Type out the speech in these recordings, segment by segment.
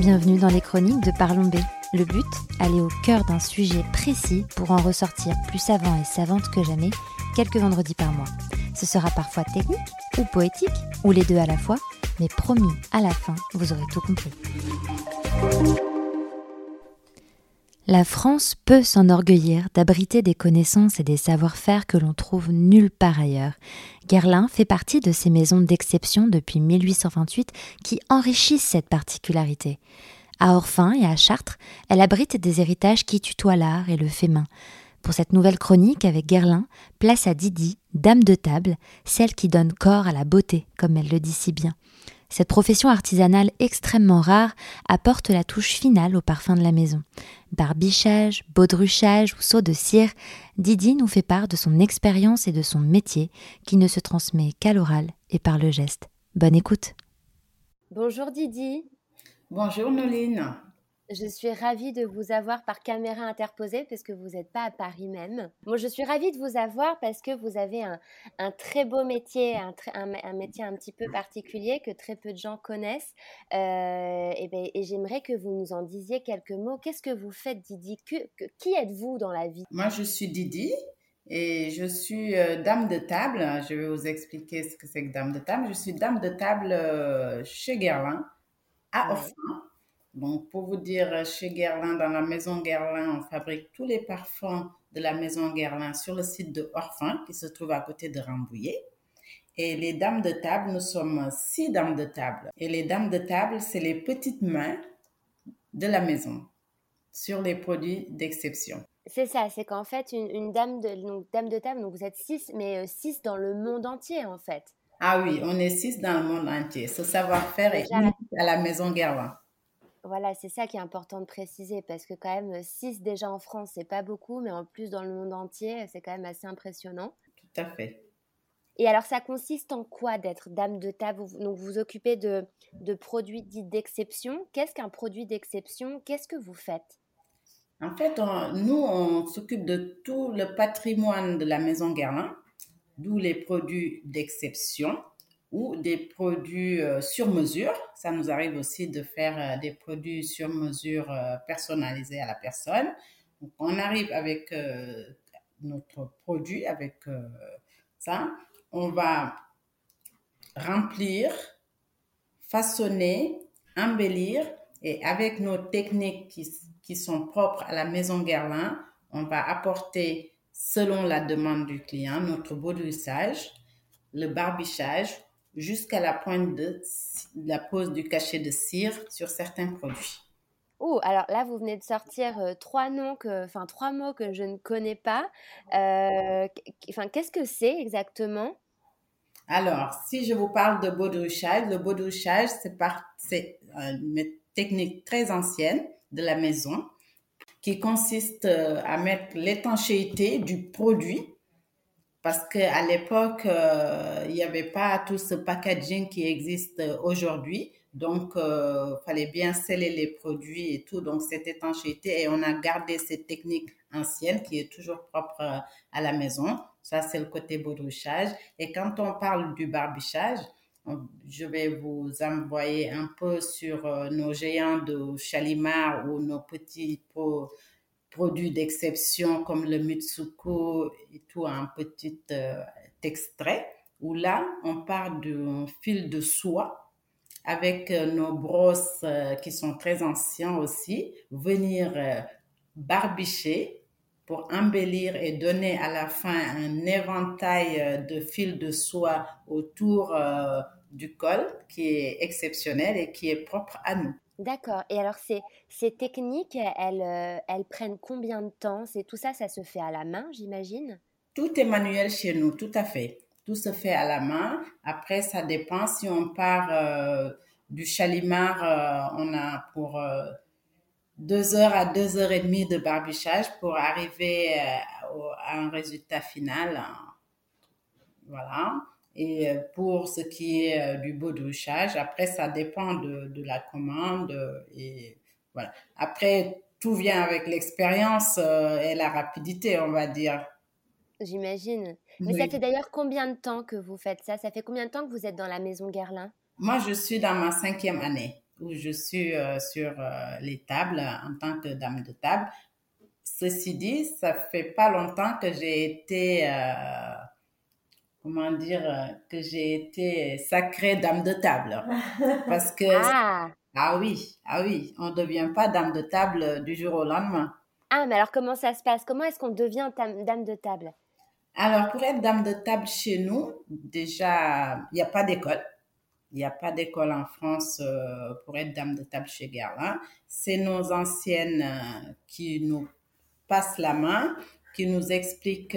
Bienvenue dans les chroniques de Parlons B. Le but, aller au cœur d'un sujet précis pour en ressortir plus savant et savante que jamais quelques vendredis par mois. Ce sera parfois technique ou poétique, ou les deux à la fois, mais promis, à la fin, vous aurez tout compris. La France peut s'enorgueillir d'abriter des connaissances et des savoir-faire que l'on trouve nulle part ailleurs. Guerlain fait partie de ces maisons d'exception depuis 1828 qui enrichissent cette particularité. À Orphin et à Chartres, elle abrite des héritages qui tutoient l'art et le fait main. Pour cette nouvelle chronique avec Guerlain, place à Didi, dame de table, celle qui donne corps à la beauté, comme elle le dit si bien. Cette profession artisanale extrêmement rare apporte la touche finale au parfum de la maison. Barbichage, baudruchage ou saut de cire, Didi nous fait part de son expérience et de son métier qui ne se transmet qu'à l'oral et par le geste. Bonne écoute. Bonjour Didi. Bonjour Noline. Je suis ravie de vous avoir par caméra interposée parce que vous n'êtes pas à Paris même. Moi, je suis ravie de vous avoir parce que vous avez un, très beau métier, un, un, métier un petit peu particulier que très peu de gens connaissent. Euh, ben, et, j'aimerais que vous nous en disiez quelques mots. Qu'est-ce que vous faites, Didi? Qui êtes-vous dans la vie? Moi, je suis Didi. Et je suis euh, dame de table. Je vais vous expliquer ce que c'est que dame de table. Je suis dame de table euh, chez Guerlain, à Orphan donc, pour vous dire, chez Guerlain, dans la maison Guerlain, on fabrique tous les parfums de la maison Guerlain sur le site de Orphin, qui se trouve à côté de Rambouillet. Et les dames de table, nous sommes six dames de table. Et les dames de table, c'est les petites mains de la maison sur les produits d'exception. C'est ça, c'est qu'en fait, une, dame, de, dame de table, donc vous êtes six, mais euh, six dans le monde entier, en fait. Ah oui, on est six dans le monde entier. Ce savoir-faire est à la maison Guerlain. Voilà, c'est ça qui est important de préciser parce que quand même 6 déjà en France, c'est pas beaucoup, mais en plus dans le monde entier, c'est quand même assez impressionnant. Tout à fait. Et alors ça consiste en quoi d'être dame de table Donc vous vous occupez de, de produits dits d'exception. Qu'est-ce qu'un produit d'exception? Qu'est-ce que vous faites? En fait, nous, on s'occupe de tout le patrimoine de la maison Guerlain, d'où les produits d'exception ou des produits euh, sur mesure. Ça nous arrive aussi de faire euh, des produits sur mesure euh, personnalisés à la personne. On arrive avec notre produit, avec ça. On va remplir, façonner, embellir et avec nos techniques qui, qui sont propres à la maison Guerlain, on va apporter, selon la demande du client, notre baudrissage, le barbichage jusqu'à la pointe de la pose du cachet de cire sur certains produits. Oh, alors là, vous venez de sortir euh, trois noms, que, enfin trois mots que je ne connais pas. Euh, enfin, qu'est-ce que c'est exactement? Alors, si je vous parle de baudruchage, le baudruchage, c'est une technique très ancienne de la maison qui consiste euh, à mettre l'étanchéité du produit parce qu'à l'époque, euh, il n'y avait pas tout ce packaging qui existe aujourd'hui. Donc, euh, fallait bien sceller les produits et tout. Donc, cette étanchéité, et on a gardé cette technique ancienne qui est toujours propre euh, à la maison. Ça, c'est le côté baudruchage. Et quand on parle du barbichage, je vais vous envoyer un peu sur nos géants de Chalimar ou nos petits pots produits d'exception comme le Mitsuko et tout, un petit euh, extrait, où là, on part d'un fil de soie avec euh, nos brosses euh, qui sont très anciens aussi, venir barbicher pour embellir et donner à la fin un éventail de fils de soie autour du col qui est exceptionnel et qui est propre à nous. D'accord. Et alors, ces, ces techniques, elles, euh, elles prennent combien de temps? C'est tout ça, ça se fait à la main, j'imagine? Tout est manuel chez nous, tout à fait. Tout se fait à la main. Après, ça dépend. Si on part euh, du chalimar, euh, on a pour deux heures à deux heures et demie de barbichage pour arriver à un résultat final. Voilà. Et euh, pour ce qui est euh, du baudruchage, après, ça dépend de, de la commande. Et voilà. Après, tout vient avec l'expérience euh, et la rapidité, on va dire. J'imagine. Mais ça fait d'ailleurs combien de temps que vous faites ça? Ça fait combien de temps que vous êtes dans la maison Guerlain? Moi, je suis dans ma cinquième année où je suis sur les tables en tant que dame de table. Ceci dit, ça fait pas longtemps que j'ai été comment dire, euh, que j'ai été sacrée dame de table. Parce que, ah. ah oui, ah oui, on ne devient pas dame de table du jour au lendemain. Ah, mais alors comment ça se passe? Comment est-ce qu'on devient dame de table? Alors, pour être dame de table chez nous, déjà, il n'y a pas d'école. Il n'y a pas d'école en France euh, pour être dame de table chez Guerlain. C'est nos anciennes euh, qui nous passent la main, qui nous expliquent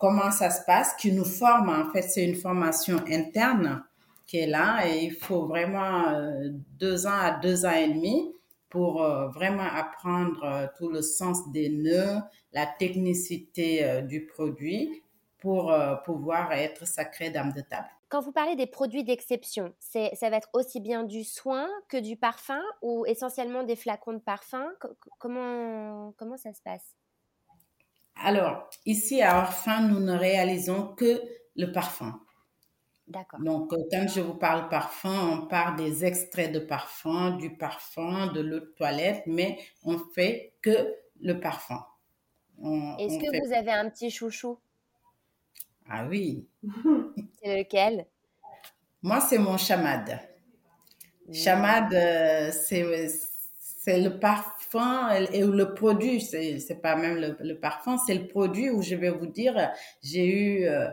comment ça se passe, qui nous forme. En fait, c'est une formation interne qui est là et il faut vraiment euh, deux ans à deux ans et demi pour euh, vraiment apprendre euh, tout le sens des nœuds, la technicité du produit pour pouvoir être sacré dame de table. Quand vous parlez des produits d'exception, ça va être aussi bien du soin que du parfum ou essentiellement des flacons de parfum? Comment, comment ça se passe? Alors, ici à Orphan, nous ne réalisons que le parfum. D'accord. Donc, euh, quand je vous parle parfum, on parle des extraits de parfum, du parfum, de l'eau de toilette, mais on fait que le parfum. Est-ce que vous avez un petit chouchou? Ah oui. c'est lequel? Moi, c'est mon chamade. Chamade, euh, c'est le parfum et le produit, c'est pas même le, parfum, c'est le produit où je vais vous dire, j'ai eu euh,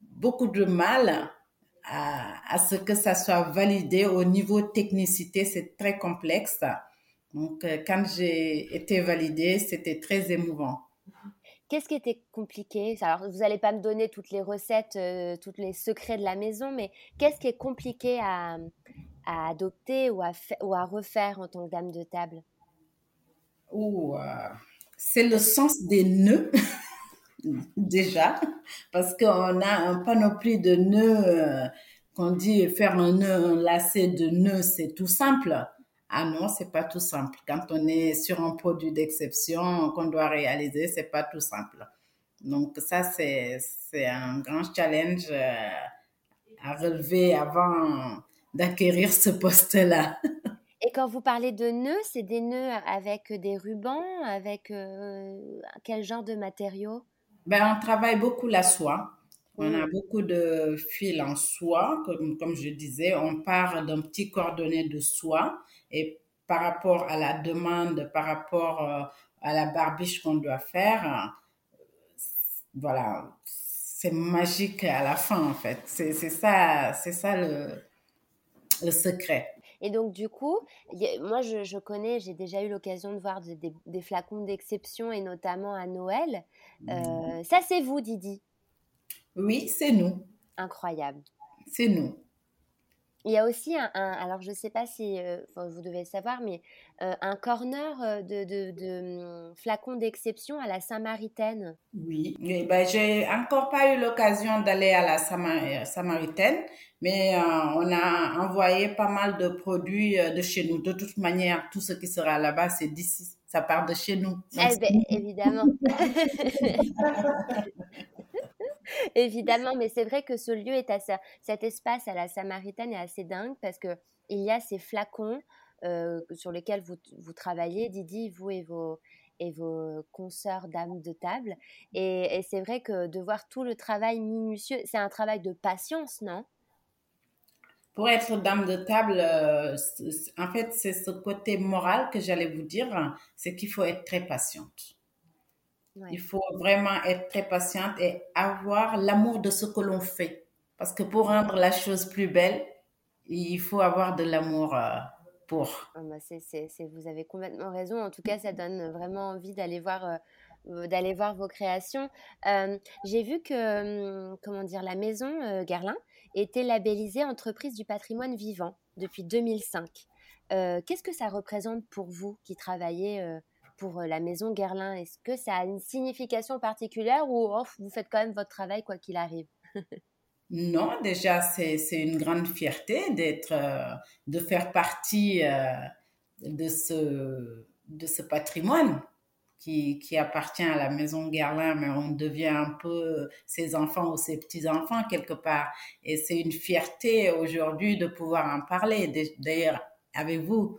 beaucoup de mal à, à, ce que ça soit validé au niveau technicité, c'est très complexe. Donc, euh, quand j'ai été validée, c'était très émouvant. Qu'est-ce qui était compliqué? Alors, vous n'allez pas me donner toutes les recettes, euh, tous les secrets de la maison, mais qu'est-ce qui est compliqué à, à adopter ou à, ou à refaire en tant que dame de table? Euh, c'est le sens des nœuds, déjà, parce qu'on a un panoplie de nœuds, euh, qu'on dit faire un nœud, un lacet de nœuds, c'est tout simple. Ah non, c'est pas tout simple. Quand on est sur un produit d'exception qu'on doit réaliser, c'est pas tout simple. Donc ça, c'est, c'est un grand challenge euh, à relever avant d'acquérir ce poste-là. Et quand vous parlez de nœuds, c'est des nœuds avec des rubans, avec euh, quel genre de matériaux? Ben, On travaille beaucoup la soie. On a beaucoup de fils en soie, comme, comme je disais. On part d'un petit cordonnet de soie et par rapport à la demande, par rapport euh, à la barbiche qu'on doit faire, voilà, c'est magique à la fin en fait. C'est ça, c'est ça le, le secret. Et donc, du coup, moi, je, connais, j'ai déjà eu l'occasion de voir des, flacons d'exception et notamment à Noël. Mmh. Euh, ça, c'est vous, Didi? Oui, c'est nous. Incroyable. C'est nous. Il y a aussi un, alors je ne sais pas si euh, vous devez le savoir, mais euh, un corner euh, de, de, d'exception à la Samaritaine. Oui, ben, j'ai encore pas eu l'occasion d'aller à la Samaritaine, mais on a envoyé pas mal de produits de chez nous. De toute manière, tout ce qui sera là-bas, c'est d'ici, ça part de chez nous. eh ben, évidemment. Évidemment, mais c'est vrai que ce lieu est assez, cet espace à la Samaritaine est assez dingue parce que il y a ces flacons euh, sur lesquels vous, vous, travaillez, Didi, vous et vos et vos consoeurs dames de table. Et, c'est vrai que de voir tout le travail minutieux, c'est un travail de patience, non? Pour être dame de table, euh, en fait, c'est ce côté moral que j'allais vous dire, c'est qu'il faut être très patiente. Il faut vraiment être très patiente et avoir l'amour de ce que l'on fait. Parce que pour rendre la chose plus belle, il faut avoir de l'amour euh, pour. Ah bah, vous avez complètement raison. En tout cas, ça donne vraiment envie d'aller voir, euh, d'aller voir vos créations. Euh, j'ai vu que, hum, comment dire, la maison Garlin était labellisée entreprise du patrimoine vivant depuis 2005. Qu'est-ce que ça représente pour vous qui travaillez pour la maison Guerlain? Est-ce que ça a une signification particulière ou vous faites quand même votre travail quoi qu'il arrive? Non, déjà c'est une grande fierté d'être, de faire partie de ce de ce patrimoine qui, qui, appartient à la maison Guerlain, mais on devient un peu ses enfants ou ses petits-enfants quelque part. Et c'est une fierté aujourd'hui de pouvoir en parler. D'ailleurs, avec vous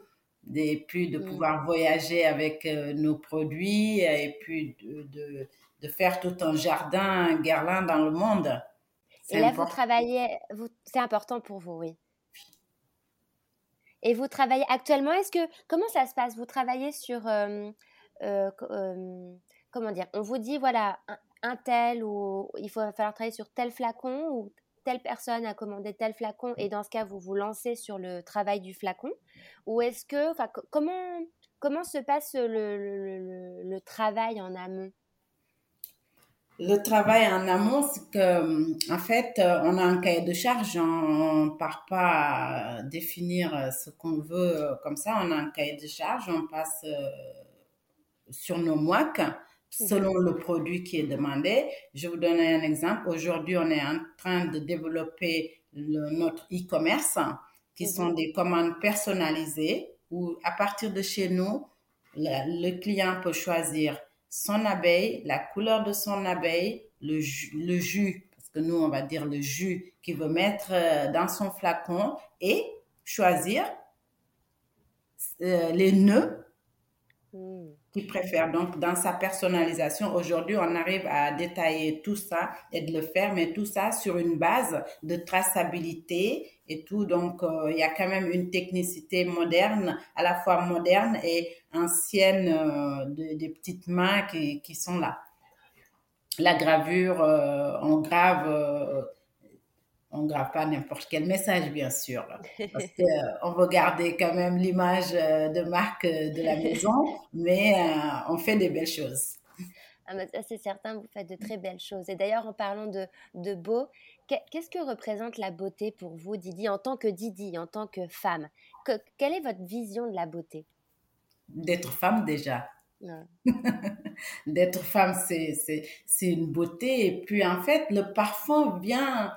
et puis de mm. pouvoir voyager avec euh, nos produits et puis de, de, faire tout un jardin Guerlain dans le monde. Et là, vous travaillez, vous, c'est important pour vous, oui. Et vous travaillez actuellement, est-ce que, comment ça se passe? Vous travaillez sur, euh, euh, comment dire, on vous dit, voilà, un, un, tel, ou il faut falloir travailler sur tel flacon, ou telle personne a commandé tel flacon et dans ce cas vous vous lancez sur le travail du flacon ou est-ce que comment comment se passe le, travail en amont? Le travail en amont, c'est que, en fait, on a un cahier de charge. On part pas à définir ce qu'on veut comme ça. On a un cahier de charge. On passe euh, sur nos mois selon le produit qui est demandé. Je vous donne un exemple. Aujourd'hui, on est en train de développer notre e-commerce, qui mhm. sont des commandes personnalisées, où à partir de chez nous, le, client peut choisir son abeille, la couleur de son abeille, le jus, parce que nous, on va dire le jus qu'il veut mettre euh, dans son flacon et choisir euh, les nœuds hmm qui préfère. Donc, dans sa personnalisation, aujourd'hui, on arrive à détailler tout ça et de le faire, mais tout ça sur une base de traçabilité et tout. Donc, euh, il y a quand même une technicité moderne, à la fois moderne et ancienne euh, des petites mains qui, qui, sont là. La gravure, euh, on grave on grave pas n'importe quel message, bien sûr, parce qu'on euh, veut garder quand même l'image euh, de marque euh, de la maison, mais on fait des belles choses. Ah, c'est certain, vous faites de très belles choses. Et d'ailleurs, en parlant de, de beau, qu'est-ce que représente la beauté pour vous, Didi, en tant que Didi, en tant que femme? Quelle est votre vision de la beauté? D'être femme déjà. D'être femme, c'est une beauté. Et puis, en fait, le parfum vient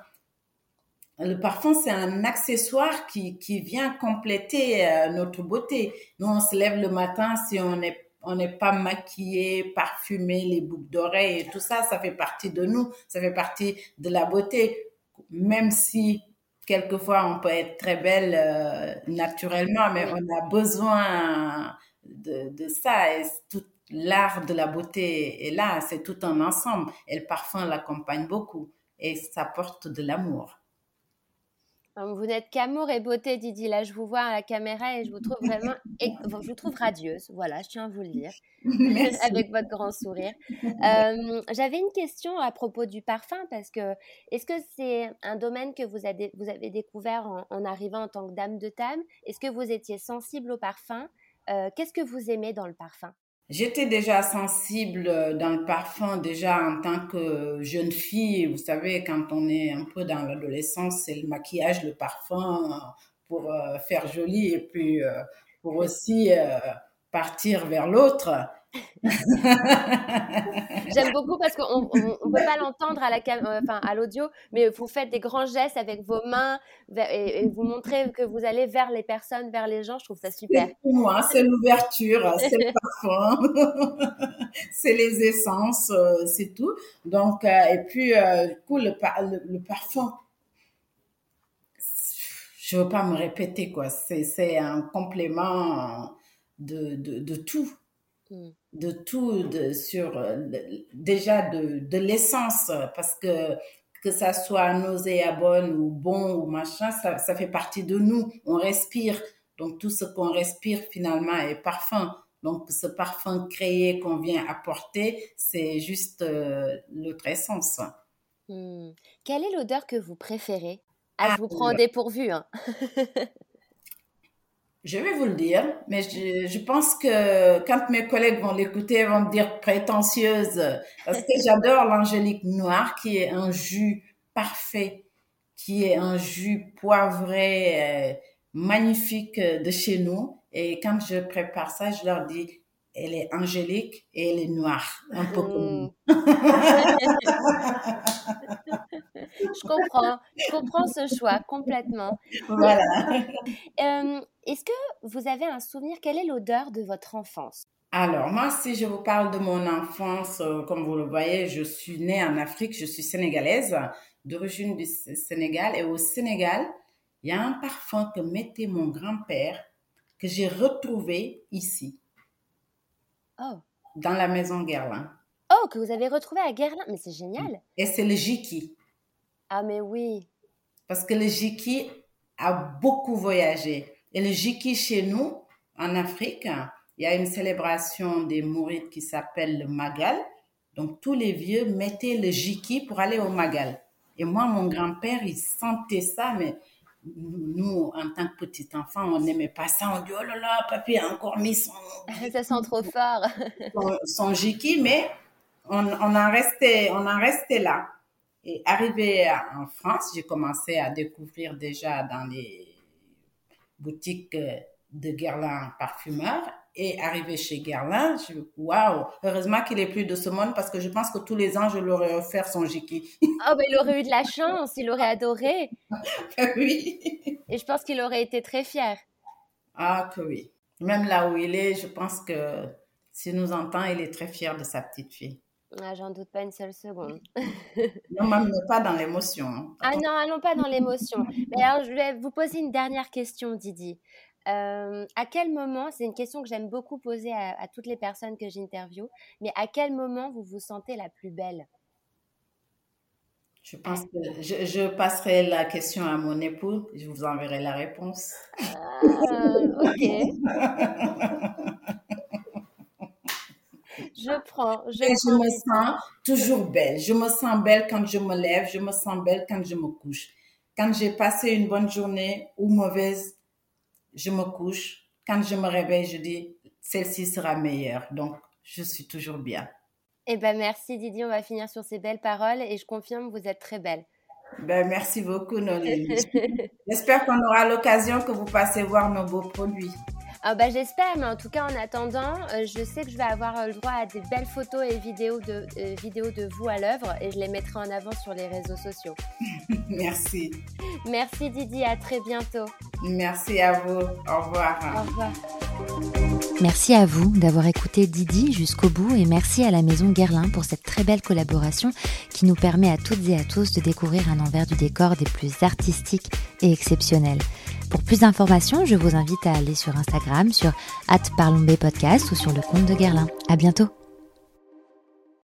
le parfum, c'est un accessoire qui, qui vient compléter euh, notre beauté. Nous, on se lève le matin, si on n'est on pas maquillé, parfumé, les boucles d'oreilles et tout ça, ça fait partie de nous, ça fait partie de la beauté. Même si quelquefois on peut être très belle euh, naturellement, mais on a besoin de, de ça. Et tout l'art de la beauté est là, c'est tout un ensemble. Et le parfum l'accompagne beaucoup et ça porte de l'amour. Vous n'êtes qu'amour et beauté, Didi. Là, je vous vois à la caméra et je vous trouve vraiment, je vous trouve radieuse. Voilà, je tiens à vous le dire, avec votre grand sourire. Euh, j'avais une question à propos du parfum parce que est-ce que c'est un domaine que vous avez, vous avez découvert en, arrivant en tant que dame de table? Est-ce que vous étiez sensible au parfum? Euh, Qu'est-ce que vous aimez dans le parfum? J'étais déjà sensible dans le parfum déjà en tant que jeune fille. Vous savez, quand on est un peu dans l'adolescence, c'est le maquillage, le parfum pour euh, faire joli et puis euh, pour aussi euh, partir vers l'autre. J'aime beaucoup parce qu'on ne peut pas l'entendre à la euh, enfin, à l'audio, mais vous faites des grands gestes avec vos mains et, vous montrez que vous allez vers les personnes, vers les gens. Je trouve ça super. Pour moi, c'est l'ouverture, c'est le parfum, c'est les essences, euh, c'est tout. Donc, euh, et puis, du coup, le, le, parfum, je veux pas me répéter, quoi. C'est un complément de, de, de tout. Mm. de tout, de, sur euh, déjà de, de l'essence, parce que que ça soit nauséabonde ou bon ou machin, ça, ça fait partie de nous. On respire. Donc tout ce qu'on respire finalement est parfum. Donc ce parfum créé qu'on vient apporter, c'est juste euh, l'autre essence. Mm. Quelle est l'odeur que vous préférez? Ah, je vous prends au dépourvu. Hein. Je vais vous le dire, mais je, je pense que quand mes collègues vont l'écouter, ils vont me dire prétentieuse, parce que j'adore l'angélique noire, qui est un jus parfait, qui est un jus poivré euh, magnifique de chez nous. Et quand je prépare ça, je leur dis, elle est angélique et elle est noire, un peu comme je comprends, je comprends ce choix complètement. Voilà. Euh, est-ce que vous avez un souvenir? Quelle est l'odeur de votre enfance? Alors, moi, si je vous parle de mon enfance, euh, comme vous le voyez, je suis née en Afrique, je suis sénégalaise, d'origine du Sénégal. Et au Sénégal, il y a un parfum que mettait mon grand-père que j'ai retrouvé ici. Oh. Dans la maison Guerlain. Oh, que vous avez retrouvé à Guerlain. Mais c'est génial. Et c'est le Jiki. Ah, mais oui. Parce que le Jiki a beaucoup voyagé. Et le Jiki chez nous, en Afrique, il y a une célébration des Mourides qui s'appelle le Magal. Donc tous les vieux mettaient le Jiki pour aller au Magal. Et moi, mon grand-père, il sentait ça, mais nous, en tant que petit enfant, on n'aimait pas ça. On dit, oh là là, papy a encore mis son... ça sent trop fort. son, jiki, mais on, on, en restait, on en restait là. Et arrivé en France, j'ai commencé à découvrir déjà dans les boutiques de Guerlain parfumeur et arrivé chez Guerlain, je waouh, heureusement qu'il est plus de ce monde parce que je pense que tous les ans je lui aurais offert son jiki. Oh ben il aurait eu de la chance, il aurait adoré. oui. Et je pense qu'il aurait été très fier. Ah que oui. Même là où il est, je pense que s'il nous entend, il est très fier de sa petite fille. Ah, j'en doute pas une seule seconde. non, même pas dans l'émotion. Hein. Ah non, allons pas dans l'émotion. Mais alors, je vais vous poser une dernière question, Didi. Euh, à quel moment, c'est une question que j'aime beaucoup poser à, toutes les personnes que j'interviewe, mais à quel moment vous vous sentez la plus belle? Je pense que je, passerai la question à mon époux, je vous enverrai la réponse. Ah, ok. je prends. Je, je me sens toujours belle. Je me sens belle quand je me lève, je me sens belle quand je me couche. Quand j'ai passé une bonne journée ou mauvaise, je me couche. Quand je me réveille, je dis, celle-ci sera meilleure. Donc, je suis toujours bien. Eh ben, merci Didier. On va finir sur ces belles paroles et je confirme, vous êtes très belle. Ben, merci beaucoup, Nolémie. J'espère qu'on aura l'occasion que vous passez voir nos beaux produits. Ah bah, J'espère, mais en tout cas, en attendant, euh, je sais que je vais avoir euh, le droit à des belles photos et vidéos de, euh, vidéos de vous à l'œuvre et je les mettrai en avant sur les réseaux sociaux. Merci. Merci Didi, à très bientôt. Merci à vous. Au revoir. Au revoir. Merci à vous d'avoir écouté Didi jusqu'au bout et merci à la Maison Guerlain pour cette très belle collaboration qui nous permet à toutes et à tous de découvrir un envers du décor des plus artistiques et exceptionnels. Pour plus d'informations, je vous invite à aller sur Instagram sur @parlombepodcast ou sur le compte de Guerlain. À bientôt.